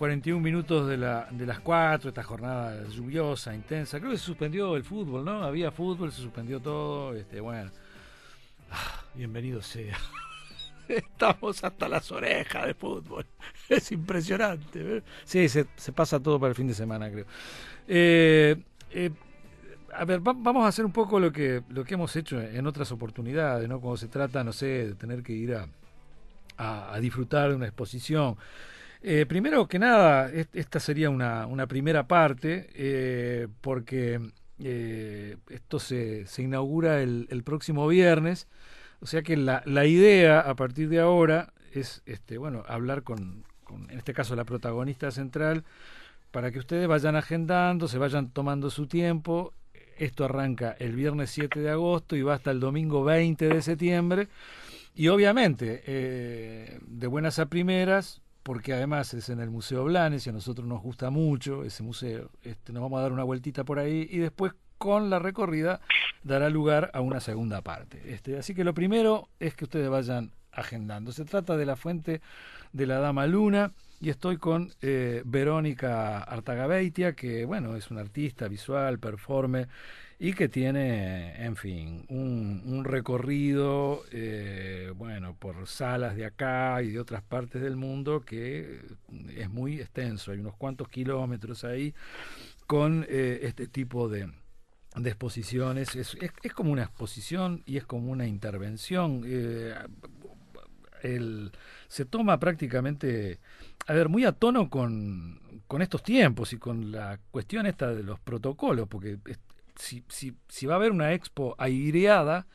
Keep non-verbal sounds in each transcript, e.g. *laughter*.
41 minutos de, la, de las 4, esta jornada lluviosa, intensa. Creo que se suspendió el fútbol, ¿no? Había fútbol, se suspendió todo. Este, bueno, ah, bienvenido sea. *laughs* Estamos hasta las orejas de fútbol. *laughs* Es impresionante. ¿eh? Sí, se, se, pasa todo para el fin de semana, creo. Eh, eh, a ver, vamos a hacer un poco lo que, lo que hemos hecho en otras oportunidades, ¿no? Cuando se trata, no sé, de tener que ir a, a, disfrutar de una exposición. Primero que nada, esta sería una, una primera parte, porque esto se, se inaugura el, el próximo viernes. O sea que la, la idea a partir de ahora es este, bueno, hablar con, con, en este caso, la protagonista central, para que ustedes vayan agendando, se vayan tomando su tiempo. Esto arranca el viernes 7 de agosto y va hasta el domingo 20 de septiembre. Y obviamente, eh, de buenas a primeras, porque además es en el Museo Blanes y a nosotros nos gusta mucho ese museo, este, nos vamos a dar una vueltita por ahí y después con la recorrida dará lugar a una segunda parte. Este, así que lo primero es que ustedes vayan agendando. Se trata de la fuente de la Dama Luna y estoy con eh, Verónica Artagabeitia, que bueno, es una artista visual, performer y que tiene, en fin, un, un recorrido, eh, bueno, por salas de acá y de otras partes del mundo que es muy extenso, hay unos cuantos kilómetros ahí con eh, este tipo de, de exposiciones. Es, es, como una exposición y es como una intervención. Eh, el, se toma prácticamente, a ver, muy a tono con, con estos tiempos y con la cuestión esta de los protocolos, porque si, si, si va a haber una expo aireada,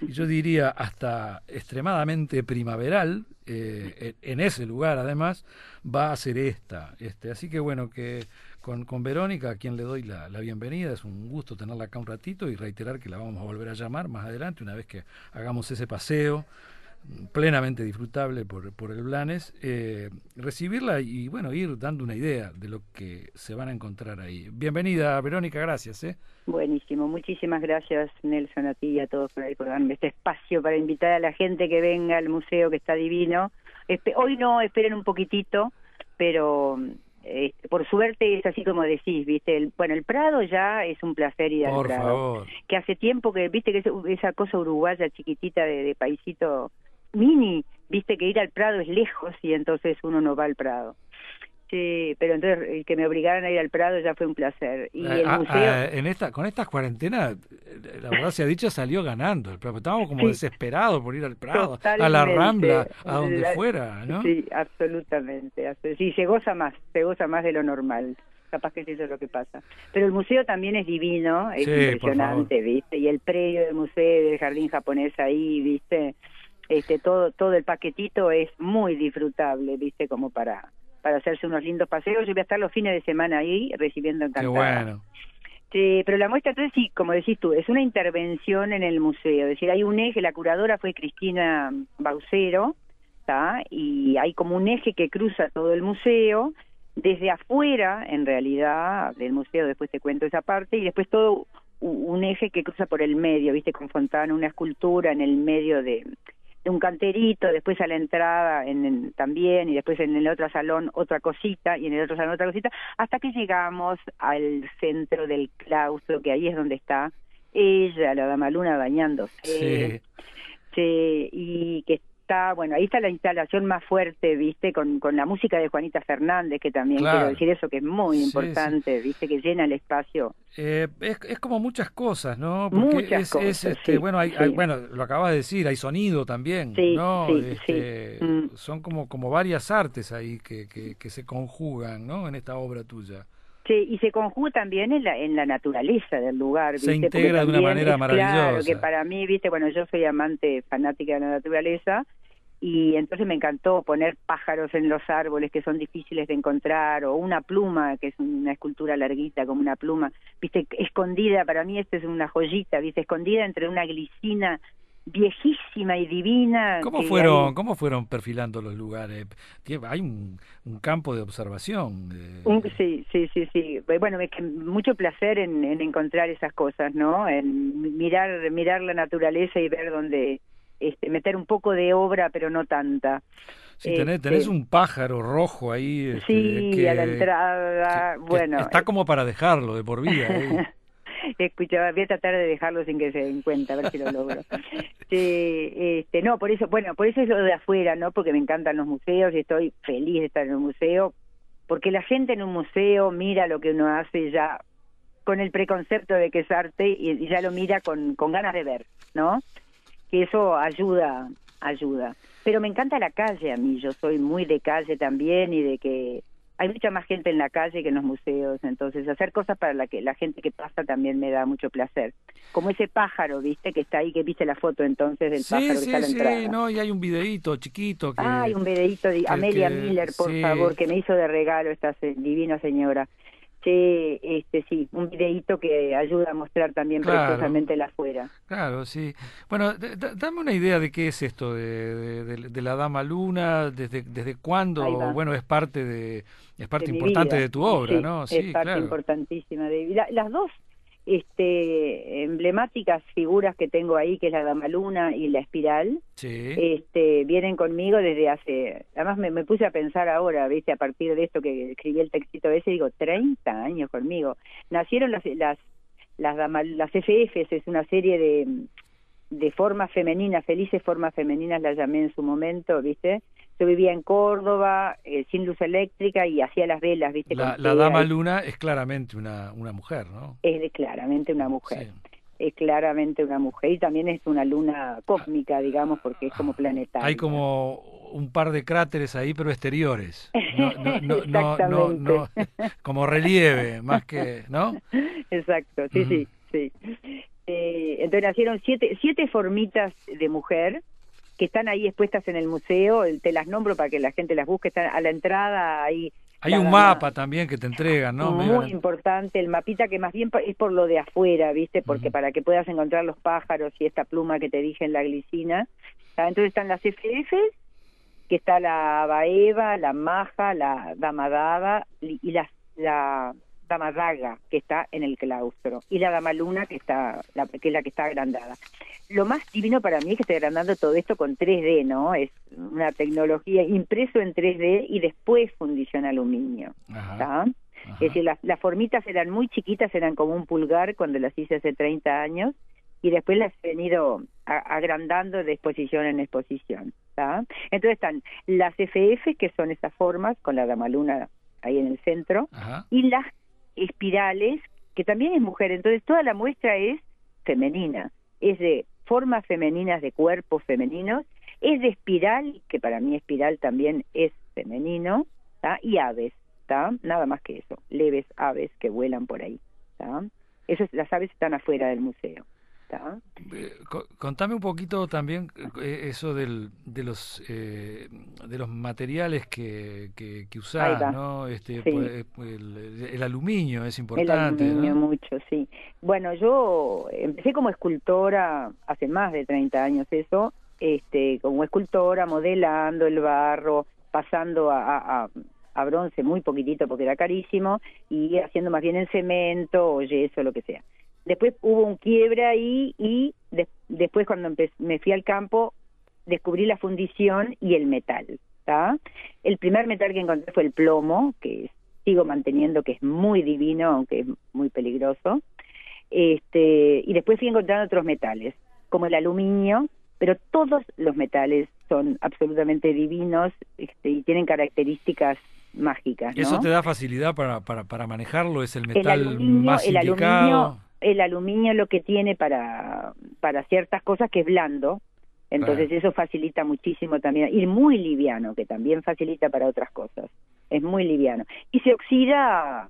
yo diría hasta extremadamente primaveral, eh, en ese lugar además, va a ser esta. Este, así que bueno, que con, con Verónica, a quien le doy la, la, bienvenida. Es un gusto tenerla acá un ratito y reiterar que la vamos a volver a llamar más adelante, una vez que hagamos ese paseo plenamente disfrutable por, por el Blanes, eh, recibirla y bueno, ir dando una idea de lo que se van a encontrar ahí. Bienvenida, Verónica, gracias. ¿eh? Buenísimo, muchísimas gracias Nelson, a ti y a todos por, ahí, por darme este espacio para invitar a la gente que venga al museo que está divino. Hoy no, esperen un poquitito, pero este, por suerte es así como decís, viste, el, bueno, el Prado ya es un placer ir al Prado, que hace tiempo que, viste, que esa cosa uruguaya chiquitita de, de paisito mini, viste que ir al Prado es lejos y entonces uno no va al Prado. Sí, pero entonces el que me obligaran a ir al Prado ya fue un placer. Y el ah, museo... Ah, en esta, con estas cuarentenas, la verdad se ha dicho, salió ganando. El Prado. Estábamos como desesperados por ir al Prado, a la Rambla, a donde fuera, ¿no? Sí, absolutamente. Sí, se goza más, se goza más de lo normal. Capaz que eso es lo que pasa. Pero el museo también es divino, es impresionante, ¿viste? Y el predio del museo, del jardín japonés ahí, ¿viste? Este, todo, todo el paquetito es muy disfrutable, ¿viste? Como para para hacerse unos lindos paseos. Yo voy a estar los fines de semana ahí recibiendo encantada. Qué bueno. Sí, pero la muestra entonces sí, como decís tú, es una intervención en el museo. Es decir, hay un eje, la curadora fue Cristina Baucero, ¿está? y hay como un eje que cruza todo el museo, desde afuera, en realidad, del museo, después te cuento esa parte, y después todo un eje que cruza por el medio, viste, con fontana, una escultura en el medio de, un canterito, después a la entrada en, también, y después en el otro salón otra cosita, y en el otro salón otra cosita, hasta que llegamos al centro del claustro, que ahí es donde está ella, la dama luna, bañándose. Sí. Sí, y que está, bueno, ahí está la instalación más fuerte, viste, con, con la música de Juanita Fernández, que también quiero decir eso, que es muy importante, viste, que llena el espacio. Eh, es, es como muchas cosas, ¿no? Porque muchas cosas, este, bueno, hay, bueno, lo acabas de decir, hay sonido también, ¿no? Este, mm. Son como, como varias artes ahí que, que, que se conjugan, ¿no? En esta obra tuya. Sí, y se conjuga también en la, en la naturaleza del lugar. Se integra de una manera maravillosa. Claro, que para mí, viste, bueno, yo soy amante fanática de la naturaleza y entonces me encantó poner pájaros en los árboles que son difíciles de encontrar o una pluma que es una escultura larguita como una pluma, viste, escondida, para mí esta es una joyita, viste, escondida entre una glicina viejísima y divina. ¿Cómo fueron, ¿cómo fueron perfilando los lugares? Hay un, un campo de observación. sí, sí, sí, sí. Bueno, es que mucho placer en, en, encontrar esas cosas, ¿no? En mirar, mirar la naturaleza y ver dónde, este, meter un poco de obra, pero no tanta. Sí, tenés, tenés, este un pájaro rojo ahí. Este, sí, a la entrada, bueno. está como para dejarlo de por vida. *laughs* *laughs* Escuchaba, voy a tratar de dejarlo sin que se den cuenta, a ver si lo logro. *laughs* este, no, por eso, bueno, por eso es lo de afuera, ¿no? Porque me encantan los museos y estoy feliz de estar en un museo, porque la gente en un museo mira lo que uno hace ya con el preconcepto de que es arte y, ya lo mira con, con ganas de ver, ¿no? Que eso ayuda, ayuda. Pero me encanta la calle a mí, yo soy muy de calle también y de que hay mucha más gente en la calle que en los museos, entonces hacer cosas para la que la gente que pasa también me da mucho placer. Como ese pájaro, ¿viste? Que está ahí, que viste la foto entonces del pájaro que está a la entrada. Sí, no, y hay un videíto chiquito que... Ah, hay un videíto de Amelia Miller, por favor, que me hizo de regalo esta divina señora. Sí, este, sí, un videíto que ayuda a mostrar también precisamente la afuera. Claro, sí. Bueno, dame una idea de qué es esto de, de, la Dama Luna, desde, desde cuándo, bueno, es parte de es parte importante de tu obra, ¿no? Sí, es parte importantísima de las dos este emblemáticas figuras que tengo ahí que es la Dama Luna y la Espiral este vienen conmigo desde hace además me, me, puse a pensar ahora viste a partir de esto que escribí el textito ese digo 30 años conmigo. Nacieron las las las, las FFs es una serie de de formas femeninas felices formas femeninas las llamé en su momento viste yo vivía en Córdoba, eh, sin luz eléctrica y hacía las velas, ¿viste? La, dama luna es claramente una, una mujer, ¿no? Es claramente una mujer. Es claramente una mujer y también es una luna cósmica, digamos, porque es como ah, planetaria. Hay como un par de cráteres ahí, pero exteriores. No, no, *laughs* no, *laughs* como relieve, más que, ¿no? Exacto, sí, sí, sí. Eh, entonces nacieron siete, siete formitas de mujer que están ahí expuestas en el museo, te las nombro para que la gente las busque, están a la entrada ahí. Hay un mapa también que te entregan, ¿no? Muy importante, el mapita que más bien es por lo de afuera, ¿viste? Porque para que puedas encontrar los pájaros y esta pluma que te dije en la glicina. Entonces están las FF, que está la Baeva, la Maja, la Damadada y las, la Dama Daga, que está en el claustro, y la Dama Luna, que, está, la, que es la que está agrandada. Lo más divino para mí es que esté agrandando todo esto con 3D, ¿no? Es una tecnología impreso en 3D y después fundición aluminio. Es decir, las, las formitas eran muy chiquitas, eran como un pulgar cuando las hice hace 30 años, y después las he venido agrandando de exposición en exposición. Entonces están las FF, que son esas formas, con la Dama Luna ahí en el centro, y las espirales, que también es mujer, entonces toda la muestra es femenina, es de formas femeninas de cuerpos femeninos, es de espiral, que para mí espiral también es femenino, y aves, nada más que eso, leves aves que vuelan por ahí. Esas, las aves están afuera del museo. Eh, contame un poquito también eh, eso del, de los eh, de los materiales que, que, usás, ¿no? Este, pues, el, aluminio es importante. El aluminio mucho, sí. Bueno, yo empecé como escultora hace más de 30 años eso, este, como escultora, modelando el barro, pasando a, a, a bronce muy poquitito porque era carísimo y haciendo más bien en cemento o yeso, lo que sea. Después hubo un quiebre ahí y después cuando me fui al campo descubrí la fundición y el metal. El primer metal que encontré fue el plomo, que sigo manteniendo que es muy divino, aunque es muy peligroso. Este, y después fui encontrando otros metales, como el aluminio, pero todos los metales son absolutamente divinos este, y tienen características mágicas. ¿Eso te da facilidad para, para, para manejarlo? ¿Es el metal más el Aluminio, el aluminio lo que tiene para, para ciertas cosas que es blando, entonces eso facilita muchísimo también, y muy liviano, que también facilita para otras cosas, es muy liviano. Y se oxida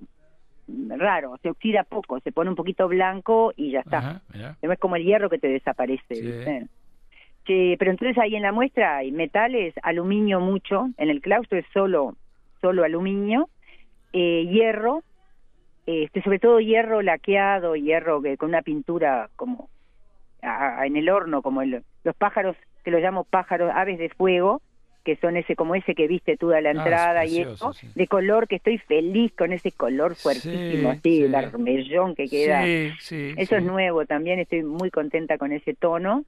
raro, se oxida poco, se pone un poquito blanco y ya está. No es como el hierro que te desaparece. pero entonces ahí en la muestra hay metales, aluminio mucho, en el claustro es solo, solo aluminio, eh, hierro, este, sobre todo hierro laqueado, hierro que, con una pintura como en el horno, como el, los pájaros, que los llamo pájaros, aves de fuego, que son ese como ese que viste tú a la ah, entrada y eso, de color que estoy feliz con ese color fuertísimo, así, el armellón que queda. eso es nuevo también, estoy muy contenta con ese tono.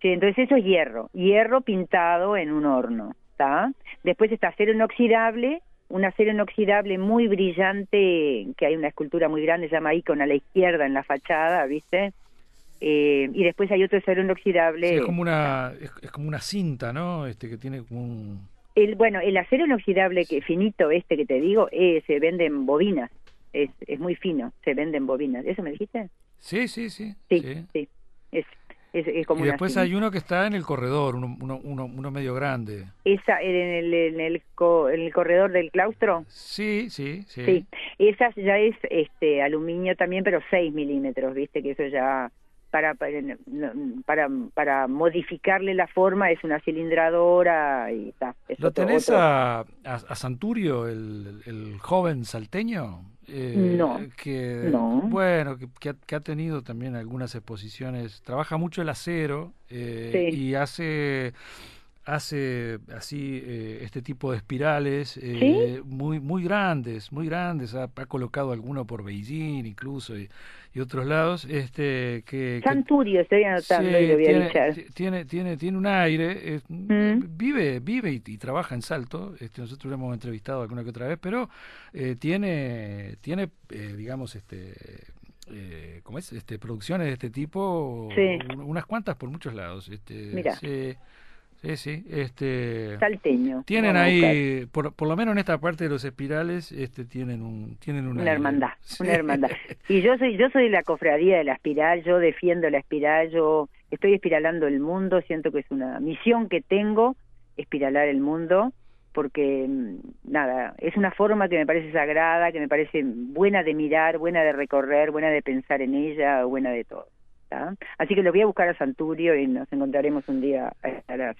entonces eso es hierro, hierro pintado en un horno. ¿está? Después está acero inoxidable, un acero inoxidable muy brillante, que hay una escultura muy grande, se llama Icon a la izquierda en la fachada, ¿viste? Eh, y después hay otro acero inoxidable. es como una es, como una cinta, ¿no? Este que tiene como un el, bueno, el acero inoxidable que finito este que te digo, eh, se vende en bobinas. Es, es muy fino, se vende en bobinas. ¿Eso me dijiste? Sí, sí, sí. Sí, sí. Es, es, como y después hay uno que está en el corredor, uno, uno, uno, medio grande. ¿Esa en el, en, el, en el corredor del claustro? Sí, sí, sí. Sí, esa ya es este aluminio también, pero 6 milímetros, viste que eso ya para, para, para, modificarle la forma es una cilindradora y está. ¿Lo tenés A, a, Santurio, el, el joven salteño? Eh, no, que, Bueno, que, que, ha, tenido también algunas exposiciones, trabaja mucho el acero eh, y hace hace así eh, este tipo de espirales eh, muy muy grandes muy grandes ha, colocado alguno por Beijing incluso y, otros lados este que Santurio estoy anotando y lo voy tiene, a tiene tiene tiene un aire mm. vive vive y, trabaja en Salto este nosotros lo hemos entrevistado alguna que otra vez pero eh, tiene tiene digamos este eh, ¿cómo es? Este, producciones de este tipo, unas cuantas por muchos lados. Este, Mira. Sí, sí, este salteño. Tienen ahí, por, por, lo menos en esta parte de los espirales, este tienen un tienen una, hermandad, *laughs* una hermandad. Y yo soy yo soy la cofradía de la espiral, yo defiendo la espiral, yo estoy espiralando el mundo, siento que es una misión que tengo espiralar el mundo porque mm, nada, es una forma que me parece sagrada, que me parece buena de mirar, buena de recorrer, buena de pensar en ella, buena de todo. Así que lo voy a buscar a Santurio y nos encontraremos un día a estar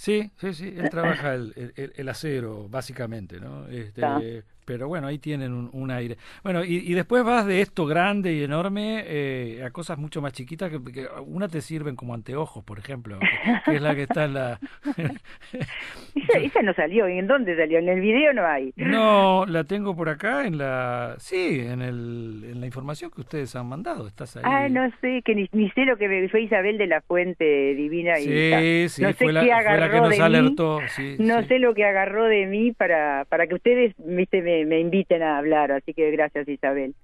Sí, sí, sí, él trabaja el, el, acero, básicamente, ¿no? Este, pero bueno, ahí tienen un, aire. Bueno, y, después vas de esto grande y enorme eh, a cosas mucho más chiquitas que, que, una te sirven como anteojos, por ejemplo, que, es la que está en la... *laughs* esa, no salió, ¿en dónde salió? En el video no hay. *laughs* No, la tengo por acá en la... Sí, en, el, en la información que ustedes han mandado, estás ahí. Ah, no sé, que ni, sé lo que fue Isabel de la Fuente Divina. Y sí, no sé fue, la, fue la que nos alertó. no sé lo que agarró de mí para, para que ustedes, viste, me me, inviten a hablar, así que gracias Isabel.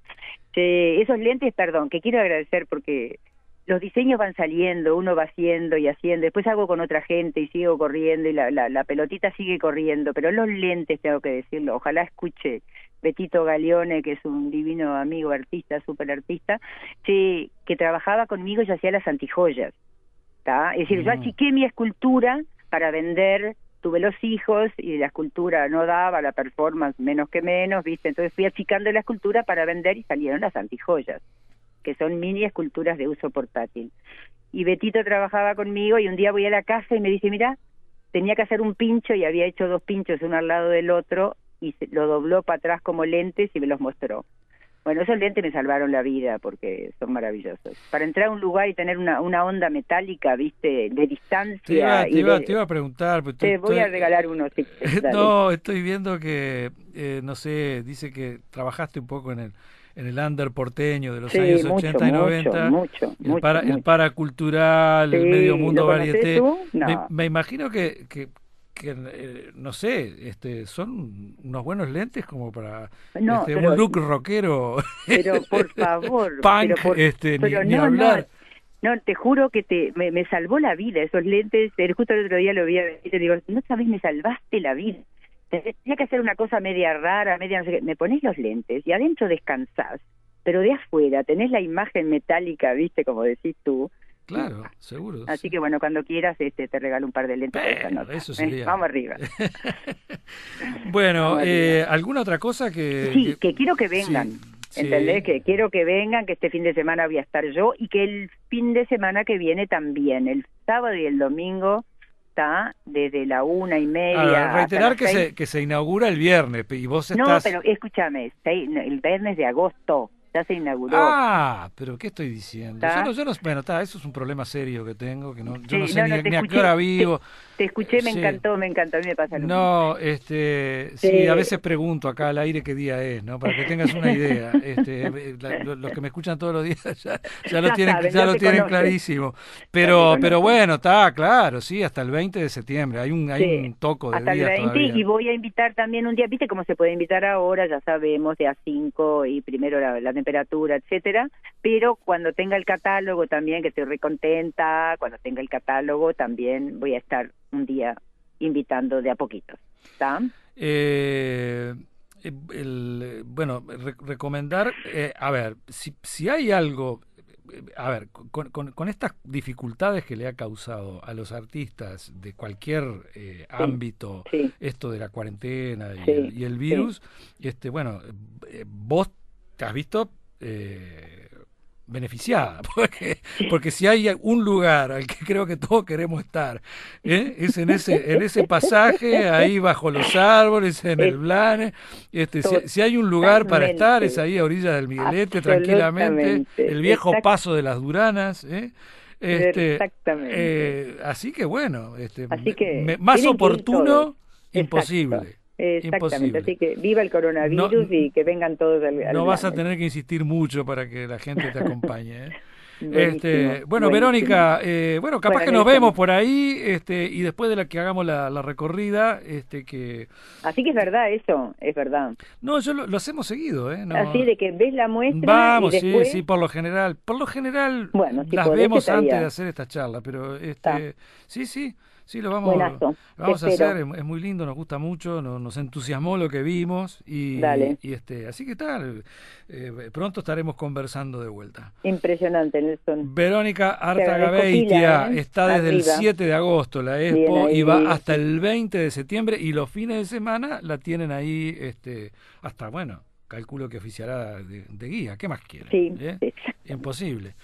esos lentes, perdón, que quiero agradecer porque los diseños van saliendo, uno va haciendo y haciendo, después hago con otra gente y sigo corriendo y la, la, pelotita sigue corriendo, pero los lentes tengo que decirlo, ojalá escuche Betito Galeone, que es un divino amigo artista, súper artista, que, que trabajaba conmigo y hacía las antijoyas. Es decir, yo mm. achiqué mi escultura para vender tuve los hijos y la escultura no daba, la performance menos que menos, ¿viste? Entonces fui achicando la escultura para vender y salieron las antijoyas, que son mini esculturas de uso portátil. Y Betito trabajaba conmigo y un día voy a la casa y me dice, mira, tenía que hacer un pincho y había hecho dos pinchos uno al lado del otro y lo dobló para atrás como lentes y me los mostró. Bueno, esos lentes me salvaron la vida porque son maravillosos. Para entrar a un lugar y tener una, una onda metálica, viste, de distancia. Te iba, te iba, a preguntar. te voy a regalar uno. *laughs* no, estoy viendo que, eh, no sé, dice que trabajaste un poco en el en el under porteño de los años 80 y 90, mucho, el, para, el paracultural, el medio mundo varieté. Me, me, imagino que, que, que eh, no sé, este, son unos buenos lentes como para este, un look rockero. *laughs* Pero por favor, *laughs* punk, pero este, ni, hablar. No, te juro que te me, me, salvó la vida esos lentes. Justo el otro día lo vi y te digo, no sabes, me salvaste la vida. Tenía que hacer una cosa media rara, media no sé qué. Me pones los lentes y adentro descansás, pero de afuera tenés la imagen metálica, viste, como decís tú, Claro, seguro. Así que bueno, cuando quieras este, te regalo un par de lentes. eso sería. Vamos arriba. *laughs* bueno, eh, ¿alguna otra cosa que...? Sí, que, quiero que vengan. ¿Entendés? Que quiero que vengan, que este fin de semana voy a estar yo y que el fin de semana que viene también, el sábado y el domingo, está desde la una y media. Ah, reiterar que se, que se inaugura el viernes y vos estás. No, pero escúchame, el viernes de agosto ya se inauguró. Ah, pero ¿qué estoy diciendo? Yo no, bueno, está, eso es un problema serio que tengo, que no, yo no sé ni, a qué hora vivo. Te, escuché, me encantó, me encantó, a mí me pasa lo No, este, sí, a veces pregunto acá al aire qué día es, ¿no? Para que tengas una idea. *laughs* Este, eh, los que me escuchan todos los días *laughs* ya, lo tienen, ya, lo tienen clarísimo. Pero, pero bueno, está claro, sí, hasta el 20 de septiembre. Hay un, hay un toco de hasta el 20 y voy a invitar también un día, viste cómo se puede invitar ahora, ya sabemos, de a 5 y primero la, la temperatura, etcétera, pero cuando tenga el catálogo también, que estoy recontenta, cuando tenga el catálogo también voy a estar un día invitando de a poquitos. ¿Está? Eh, el, bueno, recomendar, eh, a ver, si, si hay algo, eh, a ver, con, con, estas dificultades que le ha causado a los artistas de cualquier ámbito, esto de la cuarentena y, el, virus, este, bueno, vos te has visto eh, beneficiada, *laughs* porque, porque si hay un lugar al que creo que todos queremos estar, ¿eh? es en ese, en ese pasaje, ahí bajo los árboles, en el Blane, este, si, hay un lugar para estar, es ahí a orillas del Miguelete, tranquilamente, el viejo paso de las Duranas, ¿eh? Este, Exactamente. Eh, así que bueno, este, más oportuno, imposible. Exactamente, así que viva el coronavirus y que vengan todos al, No vas a tener que insistir mucho para que la gente te acompañe. ¿eh? *laughs* este, bueno, Verónica, eh, bueno, capaz que nos vemos por ahí este, y después de la que hagamos la, recorrida, este, que... Así que es verdad eso, es verdad. No, yo lo, hacemos seguido, ¿eh? Así de que ves la muestra Vamos, sí, sí, por lo general. Por lo general bueno, las vemos antes de hacer esta charla, pero este, sí, sí. Sí, lo vamos, vamos a hacer, es, muy lindo, nos gusta mucho, nos, entusiasmó lo que vimos y, y este, así que tal, eh, pronto estaremos conversando de vuelta. Impresionante, Nelson. Verónica Artagabeitia ¿eh? está desde el 7 de agosto la Expo y va hasta el 20 de septiembre y los fines de semana la tienen ahí este, hasta, bueno, calculo que oficiará de, guía. ¿Qué más quiere? Sí, ¿Eh? Imposible.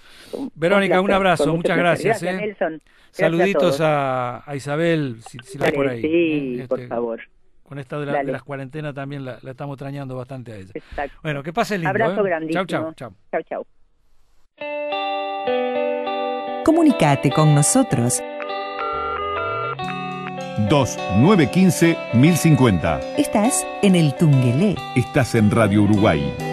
Verónica, un abrazo, muchas gracias. gracias ¿eh? Nelson. Saluditos a, Isabel, si, la hay por ahí. Sí, ¿eh? por este, favor. Con esta de, la, las cuarentenas también la, estamos extrañando bastante a ella. Exacto. Bueno, que pase lindo. Abrazo grandísimo. Chau, chau, chau. Chau, chau. Comunicate con nosotros 2915 1050. Estás en el Tungelé. Estás en Radio Uruguay